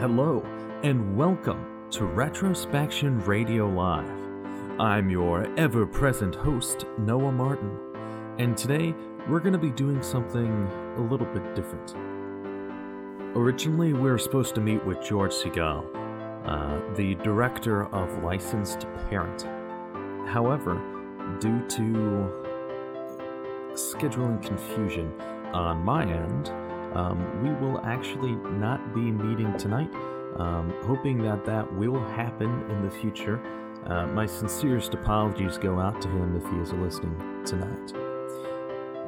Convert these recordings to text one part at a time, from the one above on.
Hello, and welcome to Retrospection Radio Live. I'm your ever present host, Noah Martin, and today we're going to be doing something a little bit different. Originally, we were supposed to meet with George Segal, uh, the director of Licensed Parent. However, due to scheduling confusion on my end, um, we will actually not be meeting tonight. Um, hoping that that will happen in the future. Uh, my sincerest apologies go out to him if he is listening tonight.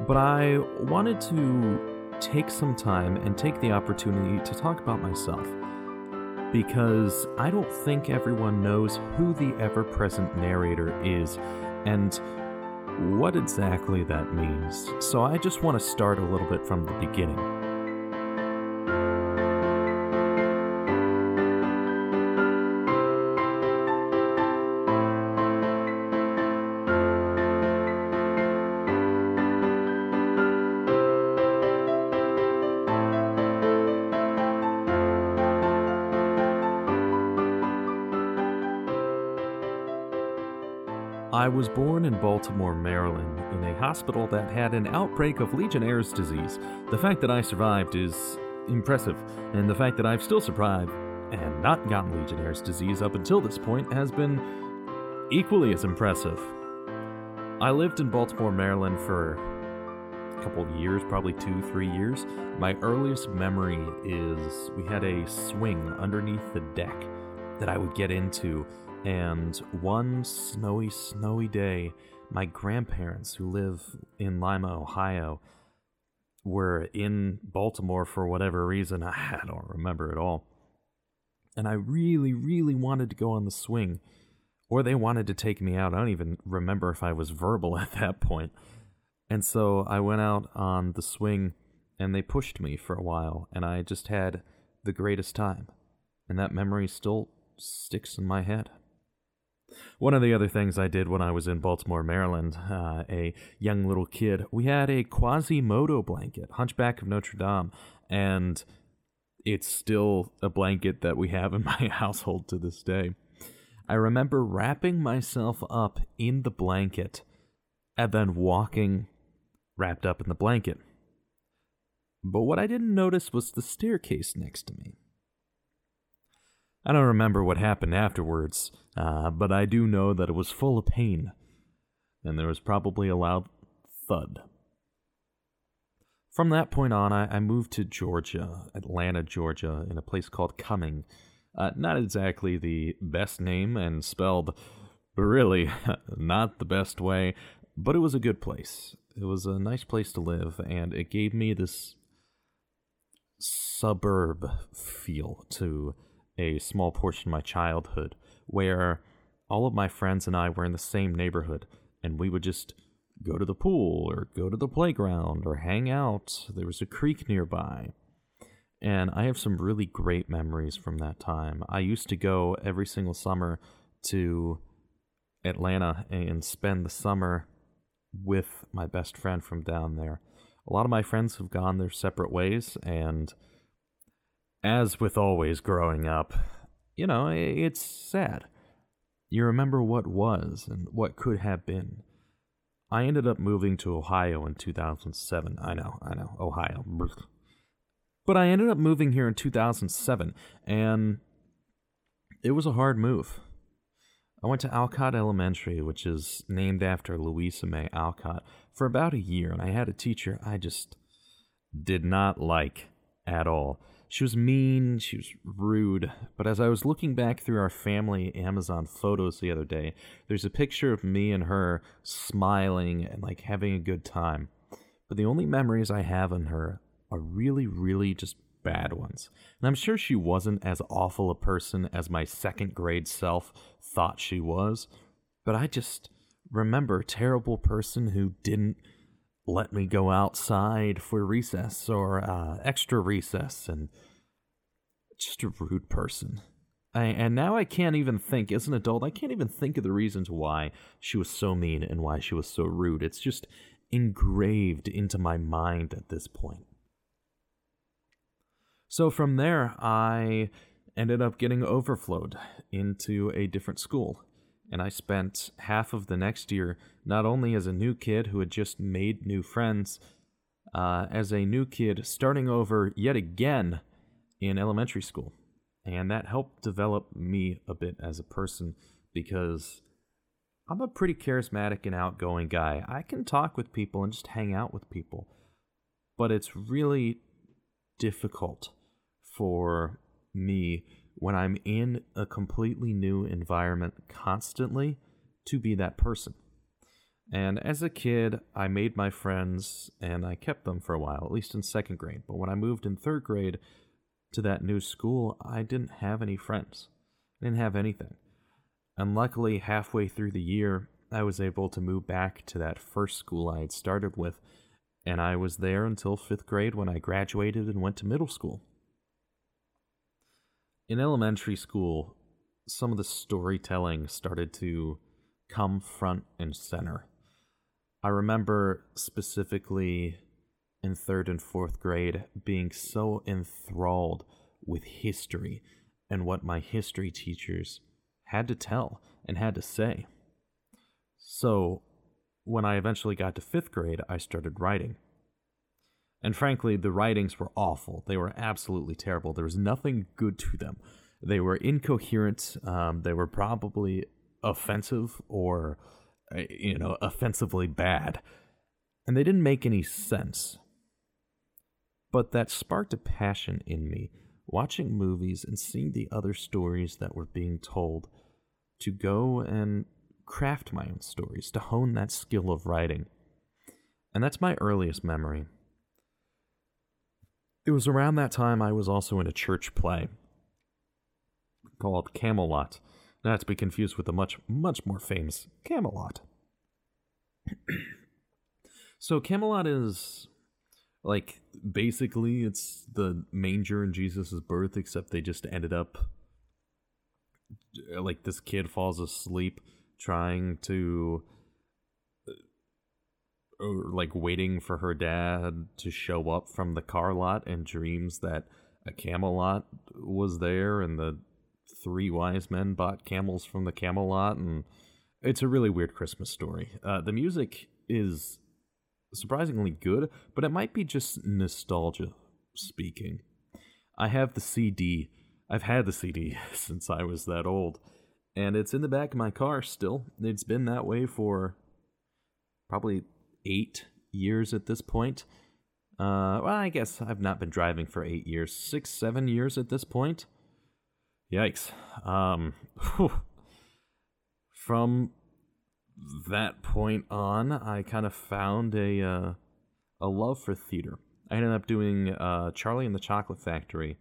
But I wanted to take some time and take the opportunity to talk about myself. Because I don't think everyone knows who the ever present narrator is and what exactly that means. So I just want to start a little bit from the beginning. Was born in Baltimore, Maryland, in a hospital that had an outbreak of Legionnaire's disease. The fact that I survived is impressive, and the fact that I've still survived and not gotten Legionnaire's disease up until this point has been equally as impressive. I lived in Baltimore, Maryland for a couple years, probably two, three years. My earliest memory is we had a swing underneath the deck that I would get into and one snowy, snowy day, my grandparents, who live in Lima, Ohio, were in Baltimore for whatever reason. I don't remember at all. And I really, really wanted to go on the swing. Or they wanted to take me out. I don't even remember if I was verbal at that point. And so I went out on the swing and they pushed me for a while. And I just had the greatest time. And that memory still sticks in my head. One of the other things I did when I was in Baltimore, Maryland, uh, a young little kid, we had a Quasimodo blanket, Hunchback of Notre Dame, and it's still a blanket that we have in my household to this day. I remember wrapping myself up in the blanket and then walking wrapped up in the blanket. But what I didn't notice was the staircase next to me. I don't remember what happened afterwards, uh, but I do know that it was full of pain, and there was probably a loud thud. From that point on, I, I moved to Georgia, Atlanta, Georgia, in a place called Cumming. Uh, not exactly the best name and spelled really not the best way, but it was a good place. It was a nice place to live, and it gave me this suburb feel to a small portion of my childhood where all of my friends and I were in the same neighborhood and we would just go to the pool or go to the playground or hang out. There was a creek nearby. And I have some really great memories from that time. I used to go every single summer to Atlanta and spend the summer with my best friend from down there. A lot of my friends have gone their separate ways, and as with always growing up, you know, it's sad. You remember what was and what could have been. I ended up moving to Ohio in 2007. I know, I know, Ohio. But I ended up moving here in 2007, and it was a hard move. I went to Alcott Elementary, which is named after Louisa May Alcott, for about a year, and I had a teacher I just did not like at all. She was mean, she was rude, but as I was looking back through our family Amazon photos the other day, there's a picture of me and her smiling and like having a good time. But the only memories I have on her are really, really just bad ones. And I'm sure she wasn't as awful a person as my second grade self thought she was, but I just remember a terrible person who didn't let me go outside for recess or uh, extra recess and just a rude person. I, and now I can't even think, as an adult, I can't even think of the reasons why she was so mean and why she was so rude. It's just engraved into my mind at this point. So from there, I ended up getting overflowed into a different school. And I spent half of the next year not only as a new kid who had just made new friends, uh, as a new kid starting over yet again in elementary school. And that helped develop me a bit as a person because I'm a pretty charismatic and outgoing guy. I can talk with people and just hang out with people. But it's really difficult for me when I'm in a completely new environment constantly to be that person. And as a kid, I made my friends and I kept them for a while, at least in second grade. But when I moved in third grade to that new school, I didn't have any friends. I didn't have anything. And luckily, halfway through the year, I was able to move back to that first school I had started with, and I was there until fifth grade when I graduated and went to middle school. In elementary school, some of the storytelling started to come front and center. I remember specifically in third and fourth grade being so enthralled with history and what my history teachers had to tell and had to say. So, when I eventually got to fifth grade, I started writing. And frankly, the writings were awful. They were absolutely terrible. There was nothing good to them. They were incoherent. Um, they were probably offensive or, uh, you know, offensively bad. And they didn't make any sense. But that sparked a passion in me, watching movies and seeing the other stories that were being told to go and craft my own stories, to hone that skill of writing. And that's my earliest memory. It was around that time I was also in a church play called Camel Lot, not to be confused with the much, much more famous Camelot. so, Camel Lot is like basically it's the manger in Jesus' birth, except they just ended up like this kid falls asleep trying to like waiting for her dad to show up from the car lot and dreams that a camelot was there and the three wise men bought camels from the camelot and it's a really weird christmas story uh, the music is surprisingly good but it might be just nostalgia speaking i have the cd I've had the CD since I was that old, and it's in the back of my car still. It's been that way for probably eight years at this point. Uh, well, I guess I've not been driving for eight years, six, seven years at this point. Yikes. Um, from that point on, I kind of found a uh, a love for theater. I ended up doing uh, Charlie and the Chocolate Factory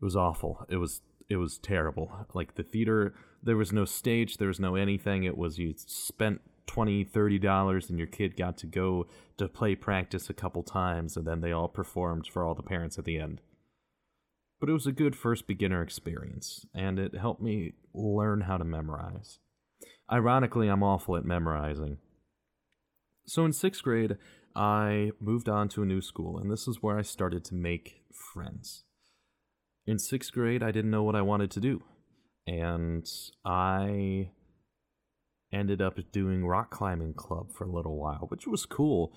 it was awful. It was it was terrible. Like the theater, there was no stage, there was no anything. It was you spent 20 30 dollars and your kid got to go to play practice a couple times and then they all performed for all the parents at the end. But it was a good first beginner experience and it helped me learn how to memorize. Ironically i'm awful at memorizing. So in sixth grade i moved on to a new school and this is where i started to make friends. In sixth grade, I didn't know what I wanted to do. And I ended up doing rock climbing club for a little while, which was cool.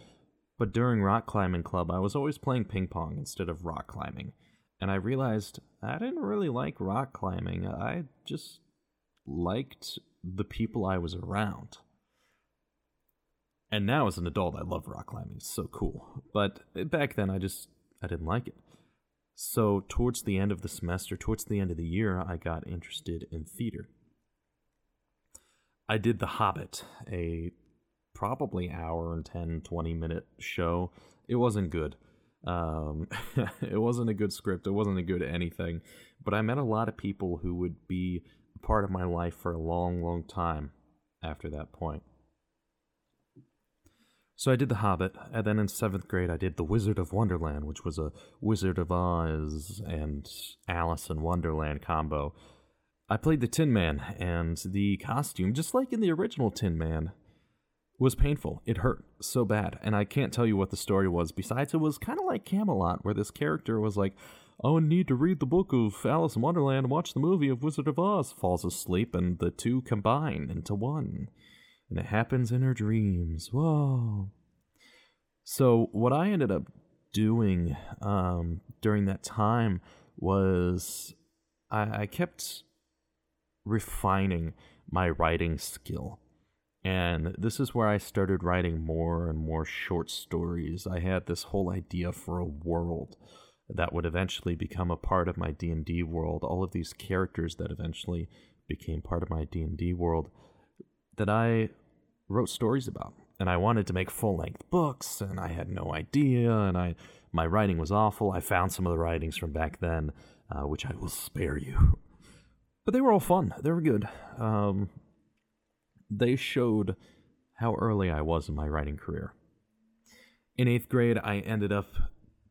But during rock climbing club, I was always playing ping pong instead of rock climbing. And I realized I didn't really like rock climbing. I just liked the people I was around. And now as an adult, I love rock climbing. It's so cool. But back then, I just I didn't like it. So, towards the end of the semester, towards the end of the year, I got interested in theater. I did The Hobbit, a probably hour and 10, 20 minute show. It wasn't good. Um, it wasn't a good script. It wasn't a good anything. But I met a lot of people who would be a part of my life for a long, long time after that point. So I did The Hobbit, and then in seventh grade I did The Wizard of Wonderland, which was a Wizard of Oz and Alice in Wonderland combo. I played the Tin Man, and the costume, just like in the original Tin Man, was painful. It hurt so bad, and I can't tell you what the story was. Besides, it was kind of like Camel Lot, where this character was like, oh, I need to read the book of Alice in Wonderland and watch the movie of Wizard of Oz, falls asleep, and the two combine into one. And it happens in her dreams. Whoa. So, what I ended up doing um, during that time was I, I kept refining my writing skill. And this is where I started writing more and more short stories. I had this whole idea for a world that would eventually become a part of my D&D world. All of these characters that eventually became part of my D&D world that I wrote stories about. And I wanted to make full-length books and I had no idea and I my writing was awful. I found some of the writings from back then, uh, which I will spare you. But they were all fun. They were good. Um, they showed how early I was in my writing career. In eighth grade, I ended up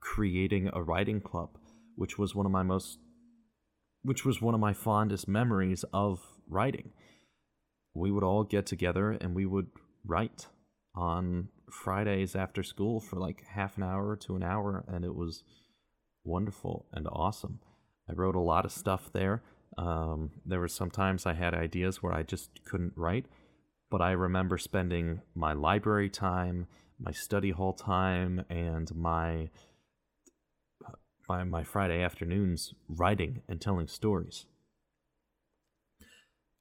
creating a writing club, which was one of my most, which was one of my fondest memories of writing. We would all get together and we would write on Fridays after school for like half an hour to an hour, and it was wonderful and awesome. I wrote a lot of stuff there. Um, there were some times I had ideas where I just couldn't write, but I remember spending my library time, my study hall time, and my my, my Friday afternoons writing and telling stories.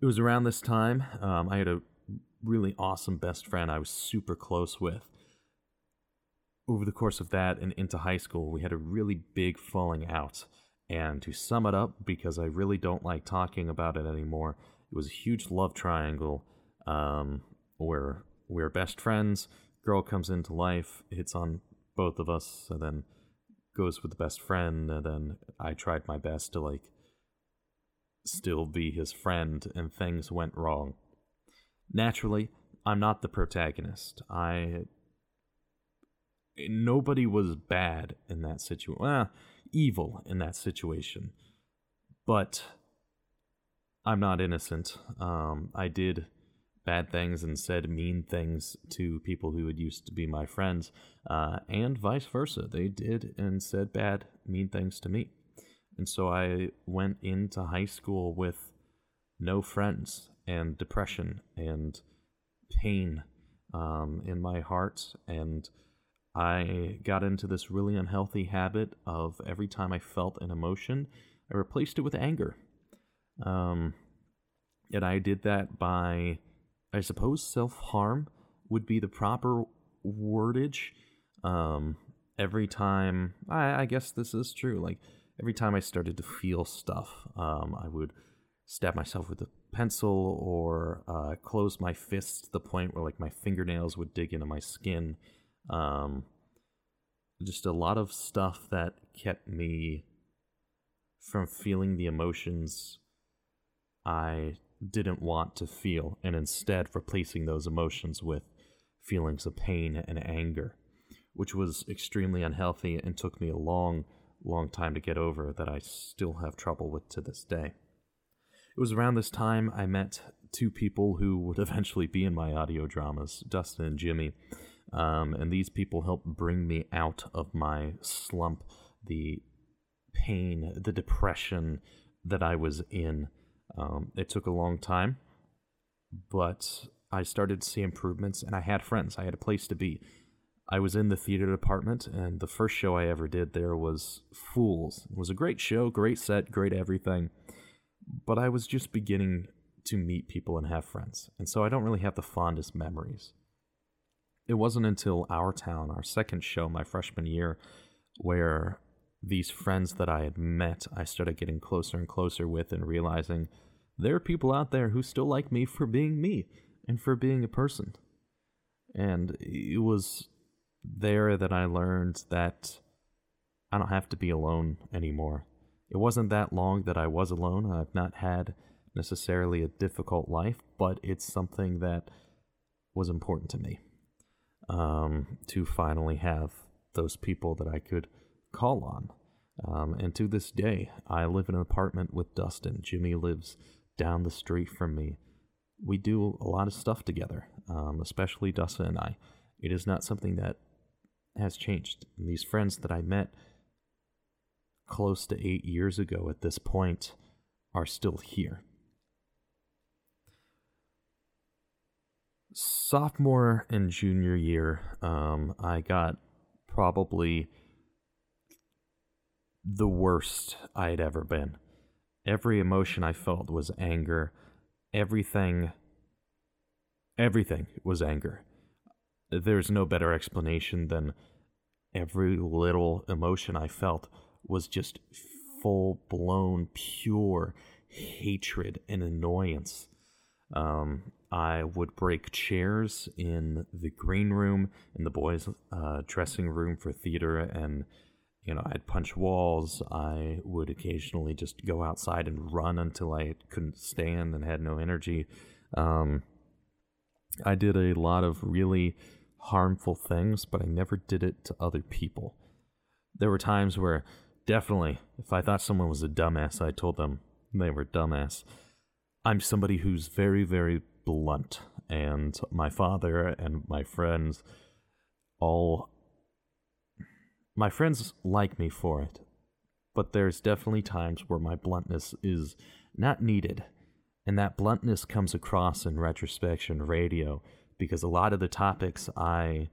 It was around this time um, I had a really awesome best friend I was super close with. Over the course of that and into high school, we had a really big falling out. And to sum it up, because I really don't like talking about it anymore, it was a huge love triangle um, where we're best friends. Girl comes into life, hits on both of us, and then goes with the best friend. And then I tried my best to like still be his friend, and things went wrong. Naturally, I'm not the protagonist. I nobody was bad in that situation. Well, evil in that situation, but I'm not innocent. Um, I did bad things and said mean things to people who had used to be my friends, uh, and vice versa. They did and said bad, mean things to me. And so I went into high school with no friends and depression and pain um, in my heart. And I got into this really unhealthy habit of every time I felt an emotion, I replaced it with anger. Um, and I did that by I suppose self harm would be the proper wordage. Um, every time, I, I, guess this is true. Like every time I started to feel stuff, um, I would stab myself with a pencil or uh, close my fists to the point where like my fingernails would dig into my skin. Um, just a lot of stuff that kept me from feeling the emotions I didn't want to feel, and instead replacing those emotions with feelings of pain and anger, which was extremely unhealthy and took me a long, long time to get over that I still have trouble with to this day. It was around this time I met two people who would eventually be in my audio dramas, Dustin and Jimmy. Um, and these people helped bring me out of my slump, the pain, the depression that I was in. Um, it took a long time, but I started to see improvements and I had friends. I had a place to be. I was in the theater department, and the first show I ever did there was Fools. It was a great show, great set, great everything. But I was just beginning to meet people and have friends, and so I don't really have the fondest memories. It wasn't until Our Town, our second show, my freshman year, where these friends that I had met, I started getting closer and closer with and realizing there are people out there who still like me for being me and for being a person. And it was there that I learned that I don't have to be alone anymore. It wasn't that long that I was alone. I've not had necessarily a difficult life, but it's something that was important to me um, to finally have those people that I could call on. Um, and to this day, I live in an apartment with Dustin. Jimmy lives down the street from me. We do a lot of stuff together, um, especially Dustin and I. It is not something that has changed. And these friends that I met close to eight years ago at this point are still here. Sophomore and junior year, um, I got probably the worst I had ever been. Every emotion I felt was anger. Everything, everything was anger. There's no better explanation than every little emotion I felt was just full blown, pure hatred and annoyance. Um, I would break chairs in the green room, in the boys' uh, dressing room for theater, and you know, I'd punch walls. I would occasionally just go outside and run until I couldn't stand and had no energy. Um, I did a lot of really harmful things, but I never did it to other people. There were times where, definitely, if I thought someone was a dumbass, I told them they were dumbass. I'm somebody who's very, very blunt, and my father and my friends all my friends like me for it, but there's definitely times where my bluntness is not needed. And that bluntness comes across in retrospection radio because a lot of the topics I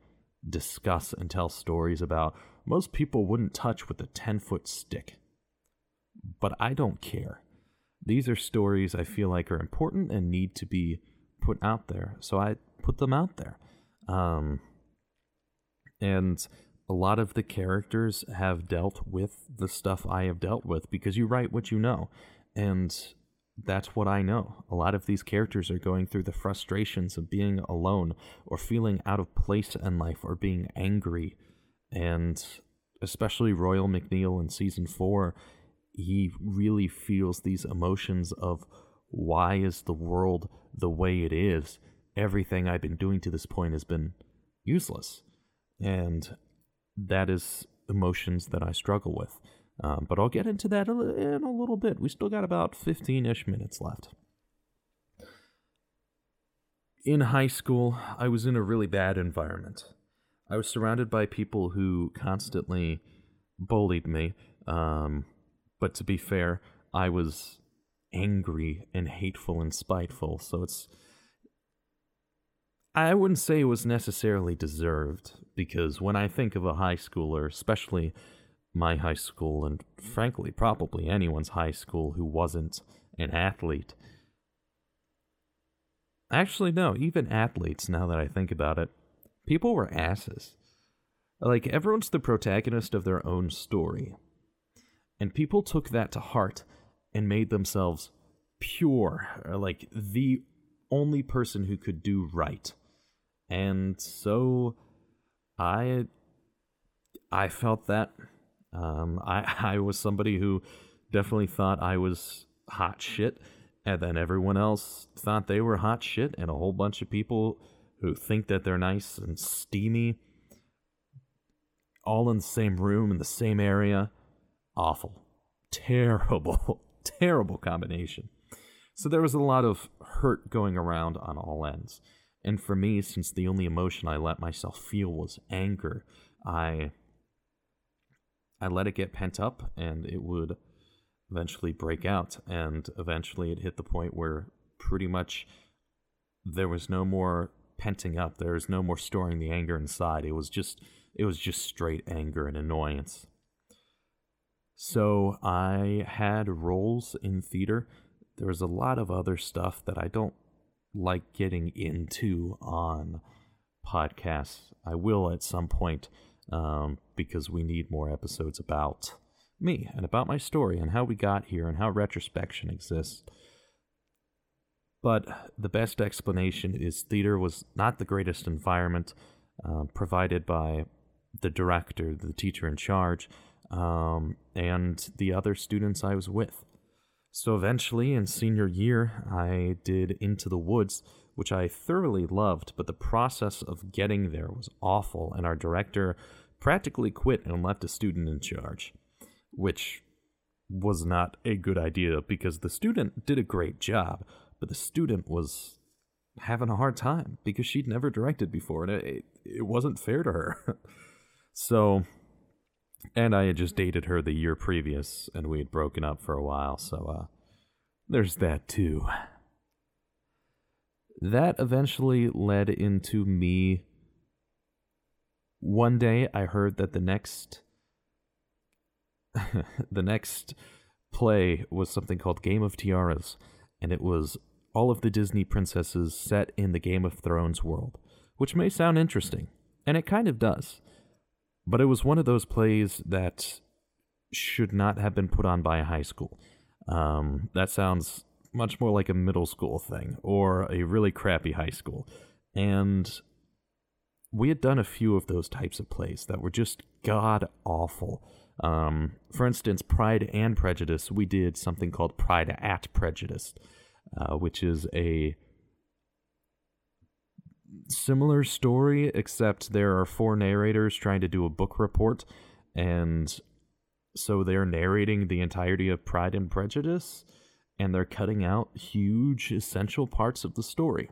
discuss and tell stories about, most people wouldn't touch with a 10 foot stick. But I don't care. These are stories I feel like are important and need to be put out there. So I put them out there. Um, and a lot of the characters have dealt with the stuff I have dealt with because you write what you know. And that's what I know. A lot of these characters are going through the frustrations of being alone or feeling out of place in life or being angry. And especially Royal McNeil in season four, he really feels these emotions of why is the world the way it is? Everything I've been doing to this point has been useless. And that is emotions that I struggle with. Um, but I'll get into that in a little bit. We still got about 15 ish minutes left. In high school, I was in a really bad environment. I was surrounded by people who constantly bullied me. Um, but to be fair, I was angry and hateful and spiteful. So it's I wouldn't say it was necessarily deserved because when I think of a high schooler, especially my high school, and frankly, probably anyone's high school who wasn't an athlete, actually, no, even athletes, now that I think about it, people were asses. Like, everyone's the protagonist of their own story. And people took that to heart and made themselves pure, like the only person who could do right. And so I I felt that um, I I was somebody who definitely thought I was hot shit, and then everyone else thought they were hot shit, and a whole bunch of people who think that they're nice and steamy, all in the same room in the same area. Awful, terrible, terrible combination. So there was a lot of hurt going around on all ends. And for me, since the only emotion I let myself feel was anger, I I let it get pent up and it would eventually break out and eventually it hit the point where pretty much there was no more penting up. There was no more storing the anger inside. It was just it was just straight anger and annoyance. So I had roles in theater. There was a lot of other stuff that I don't like getting into on podcasts. I will at some point um, because we need more episodes about me and about my story and how we got here and how retrospection exists. But the best explanation is theater was not the greatest environment uh, provided by the director, the teacher in charge, um, and the other students I was with. So eventually, in senior year, I did Into the Woods, which I thoroughly loved, but the process of getting there was awful, and our director practically quit and left a student in charge, which was not a good idea because the student did a great job, but the student was having a hard time because she'd never directed before, and it, it wasn't fair to her. so And I had just dated her the year previous, and we had broken up for a while, so uh, there's that too. That eventually led into me. One day I heard that the next the next play was something called Game of Tiaras, and it was all of the Disney princesses set in the Game of Thrones world, which may sound interesting, and it kind of does. But it was one of those plays that should not have been put on by a high school. Um, that sounds much more like a middle school thing or a really crappy high school. And we had done a few of those types of plays that were just god awful. Um, for instance, Pride and Prejudice, we did something called Pride at Prejudice, uh, which is a similar story, except there are four narrators trying to do a book report, and so they're narrating the entirety of Pride and Prejudice, and they're cutting out huge essential parts of the story.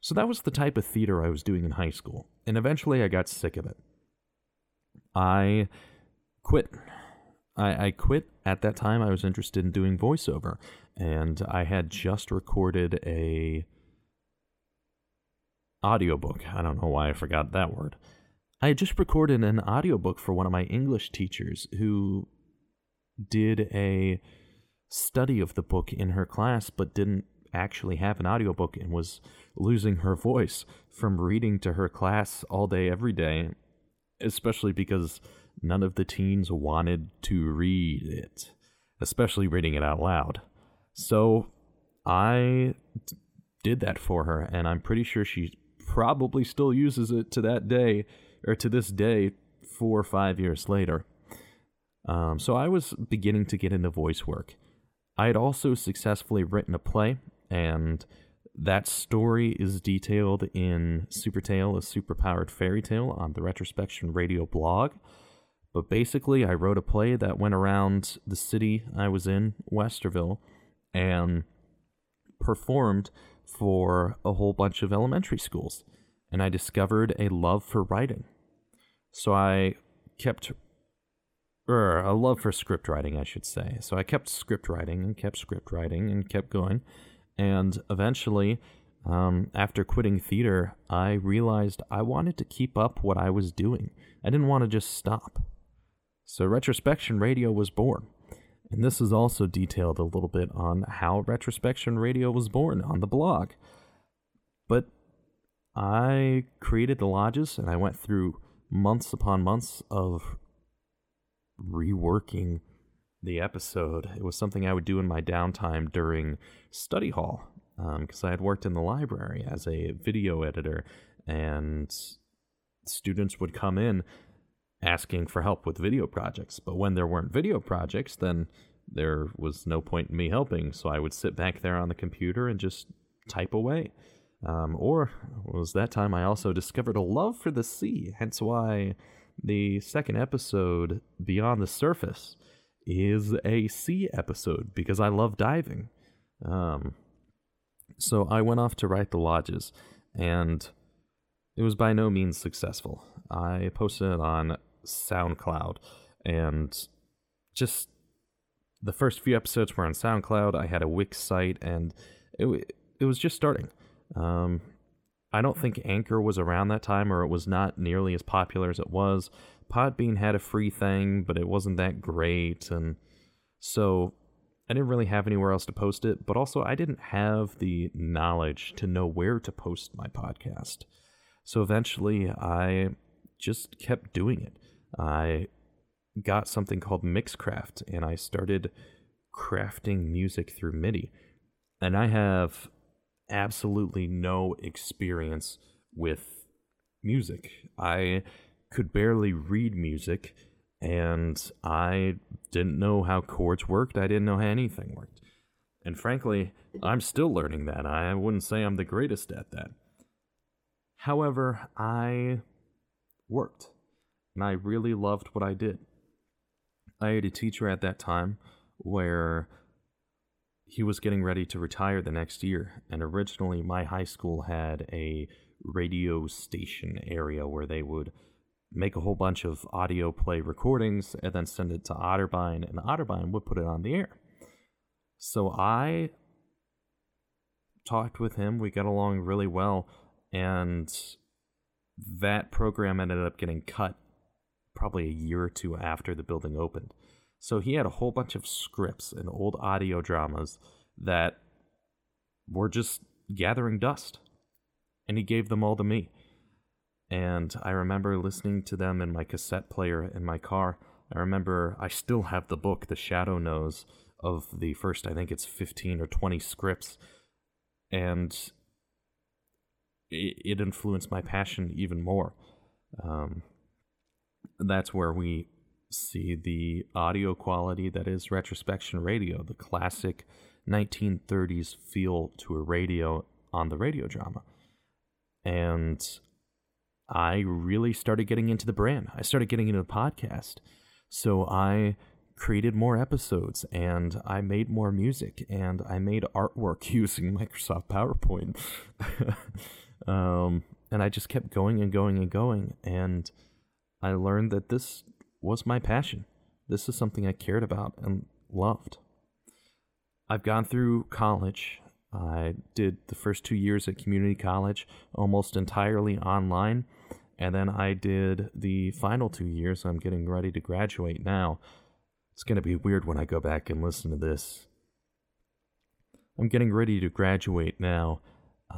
So that was the type of theater I was doing in high school, and eventually I got sick of it. I quit. I, I quit at that time. I was interested in doing voiceover, and I had just recorded a audiobook. I don't know why I forgot that word. I had just recorded an audiobook for one of my English teachers who did a study of the book in her class but didn't actually have an audiobook and was losing her voice from reading to her class all day every day especially because none of the teens wanted to read it especially reading it out loud so i did that for her and i'm pretty sure she probably still uses it to that day or to this day four or five years later um, so i was beginning to get into voice work I had also successfully written a play, and that story is detailed in Super Tale, a superpowered fairy tale on the Retrospection Radio blog. But basically, I wrote a play that went around the city I was in, Westerville, and performed for a whole bunch of elementary schools. And I discovered a love for writing. So I kept or a love for script writing, I should say. So I kept script writing and kept script writing and kept going. And eventually, um, after quitting theater, I realized I wanted to keep up what I was doing. I didn't want to just stop. So Retrospection Radio was born. And this is also detailed a little bit on how Retrospection Radio was born on the blog. But I created the lodges and I went through months upon months of reworking the episode. It was something I would do in my downtime during study hall because um, I had worked in the library as a video editor, and students would come in asking for help with video projects. But when there weren't video projects, then there was no point in me helping. So I would sit back there on the computer and just type away. Um, or was that time I also discovered a love for the sea, hence why the second episode, Beyond the Surface, is a sea episode because I love diving. Um, so I went off to write the lodges, and it was by no means successful. I posted it on SoundCloud, and just the first few episodes were on SoundCloud. I had a Wix site, and it it was just starting. Um, I don't think Anchor was around that time, or it was not nearly as popular as it was. Podbean had a free thing, but it wasn't that great, and so I didn't really have anywhere else to post it. But also, I didn't have the knowledge to know where to post my podcast. So eventually, I just kept doing it. I got something called Mixcraft, and I started crafting music through MIDI. And I have absolutely no experience with music. I could barely read music and I didn't know how chords worked. I didn't know how anything worked. And frankly, I'm still learning that. I wouldn't say I'm the greatest at that. However, I worked and I really loved what I did. I had a teacher at that time where he was getting ready to retire the next year. And originally, my high school had a radio station area where they would make a whole bunch of audio play recordings and then send it to Otterbein, and Otterbein would put it on the air. So I talked with him. We got along really well, and that program ended up getting cut probably a year or two after the building opened. So he had a whole bunch of scripts and old audio dramas that were just gathering dust. And he gave them all to me. And I remember listening to them in my cassette player in my car. I remember I still have the book, The Shadow Knows, of the first, I think it's 15 or 20 scripts. And it, influenced my passion even more. Um, that's where we see the audio quality that is retrospection radio, the classic 1930s feel to a radio on the radio drama. And I really started getting into the brand. I started getting into the podcast. So I created more episodes and I made more music and I made artwork using Microsoft PowerPoint. um, and I just kept going and going and going. And I learned that this was my passion. This is something I cared about and loved. I've gone through college. I did the first two years at community college almost entirely online. And then I did the final two years. I'm getting ready to graduate now. It's going to be weird when I go back and listen to this. I'm getting ready to graduate now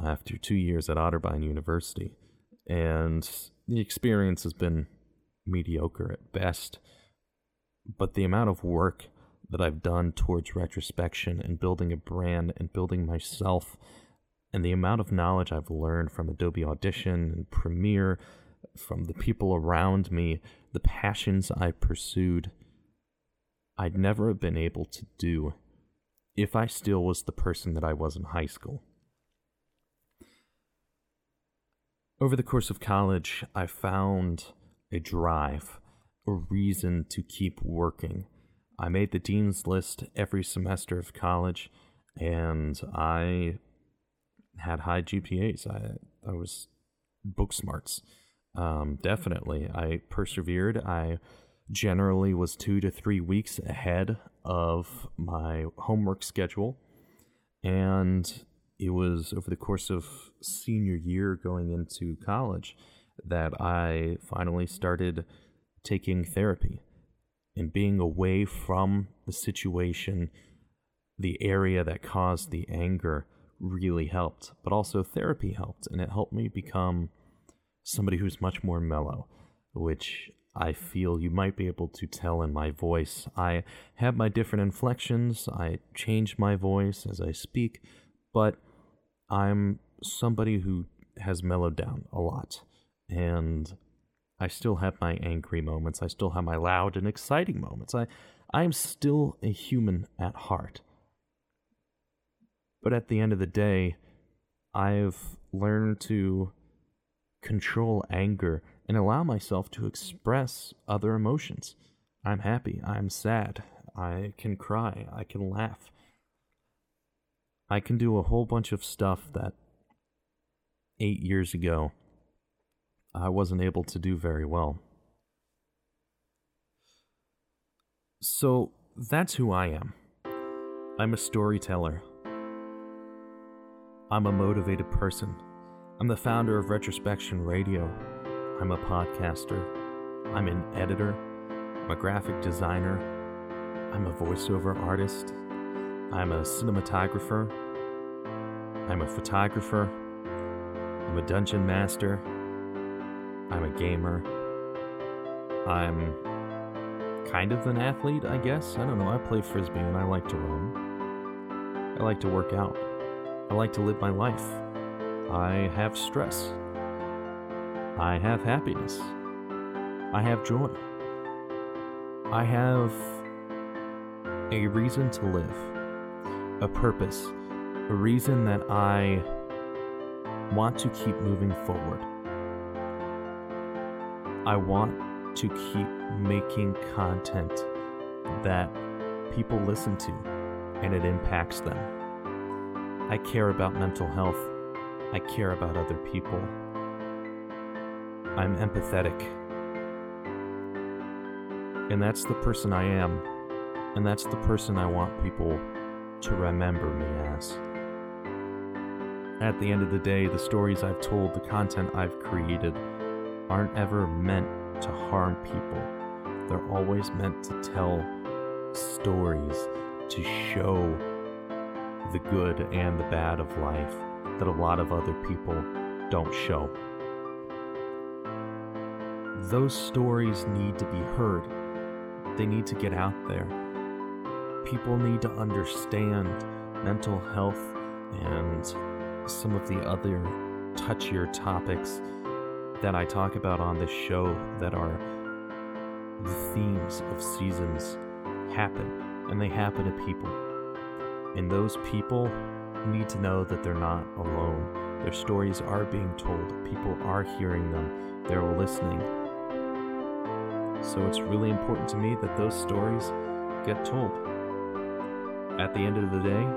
after two years at Otterbein University. And the experience has been mediocre at best. But the amount of work that I've done towards retrospection and building a brand and building myself, and the amount of knowledge I've learned from Adobe Audition and Premiere, from the people around me, the passions I pursued, I'd never have been able to do if I still was the person that I was in high school. Over the course of college, I found a drive, a reason to keep working. I made the dean's list every semester of college, and I had high GPAs. I I was book smarts. Um, definitely, I persevered. I generally was two to three weeks ahead of my homework schedule, and it was over the course of senior year going into college that I finally started taking therapy and being away from the situation, the area that caused the anger really helped. But also, therapy helped, and it helped me become somebody who's much more mellow, which I feel you might be able to tell in my voice. I have my different inflections, I change my voice as I speak, but I'm somebody who has mellowed down a lot and I still have my angry moments. I still have my loud and exciting moments. I I am still a human at heart. But at the end of the day, I've learned to control anger and allow myself to express other emotions. I'm happy, I'm sad, I can cry, I can laugh. I can do a whole bunch of stuff that eight years ago I wasn't able to do very well. So that's who I am. I'm a storyteller. I'm a motivated person. I'm the founder of Retrospection Radio. I'm a podcaster. I'm an editor. I'm a graphic designer. I'm a voiceover artist. I'm a cinematographer. I'm a photographer. I'm a dungeon master. I'm a gamer. I'm kind of an athlete, I guess. I don't know. I play frisbee and I like to run. I like to work out. I like to live my life. I have stress. I have happiness. I have joy. I have a reason to live, a purpose, a reason that I want to keep moving forward. I want to keep making content that people listen to and it impacts them. I care about mental health. I care about other people. I'm empathetic. And that's the person I am. And that's the person I want people to remember me as. At the end of the day, the stories I've told, the content I've created, aren't ever meant to harm people. They're always meant to tell stories, to show the good and the bad of life that a lot of other people don't show. Those stories need to be heard, they need to get out there. People need to understand mental health and some of the other touchier topics that I talk about on this show that are the themes of seasons happen, and they happen to people. And those people need to know that they're not alone. Their stories are being told, people are hearing them, they're listening. So it's really important to me that those stories get told. At the end of the day,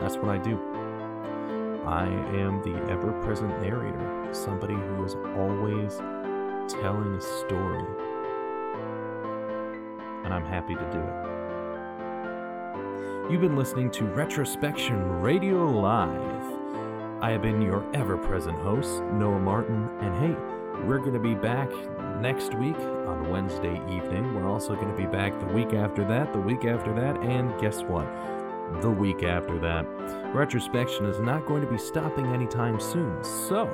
that's what I do. I am the ever present narrator, somebody who is always telling a story. And I'm happy to do it. You've been listening to Retrospection Radio Live. I have been your ever present host, Noah Martin, and hey, we're going to be back next week on Wednesday evening. We're also going to be back the week after that, the week after that, and guess what? The week after that. Retrospection is not going to be stopping anytime soon. So,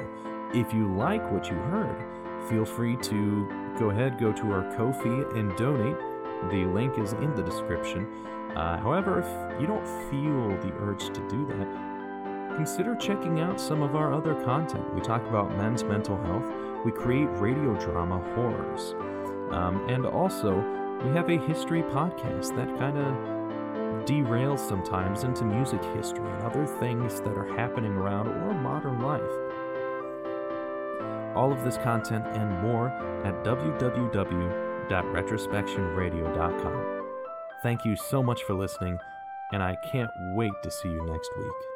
if you like what you heard, feel free to go ahead, go to our Ko-fi and donate. The link is in the description. Uh, however, if you don't feel the urge to do that, consider checking out some of our other content. We talk about men's mental health, we create radio drama horrors, um, and also we have a history podcast that kind of derails sometimes into music history and other things that are happening around or modern life. All of this content and more at www.retrospectionradio.com. Thank you so much for listening, and I can't wait to see you next week.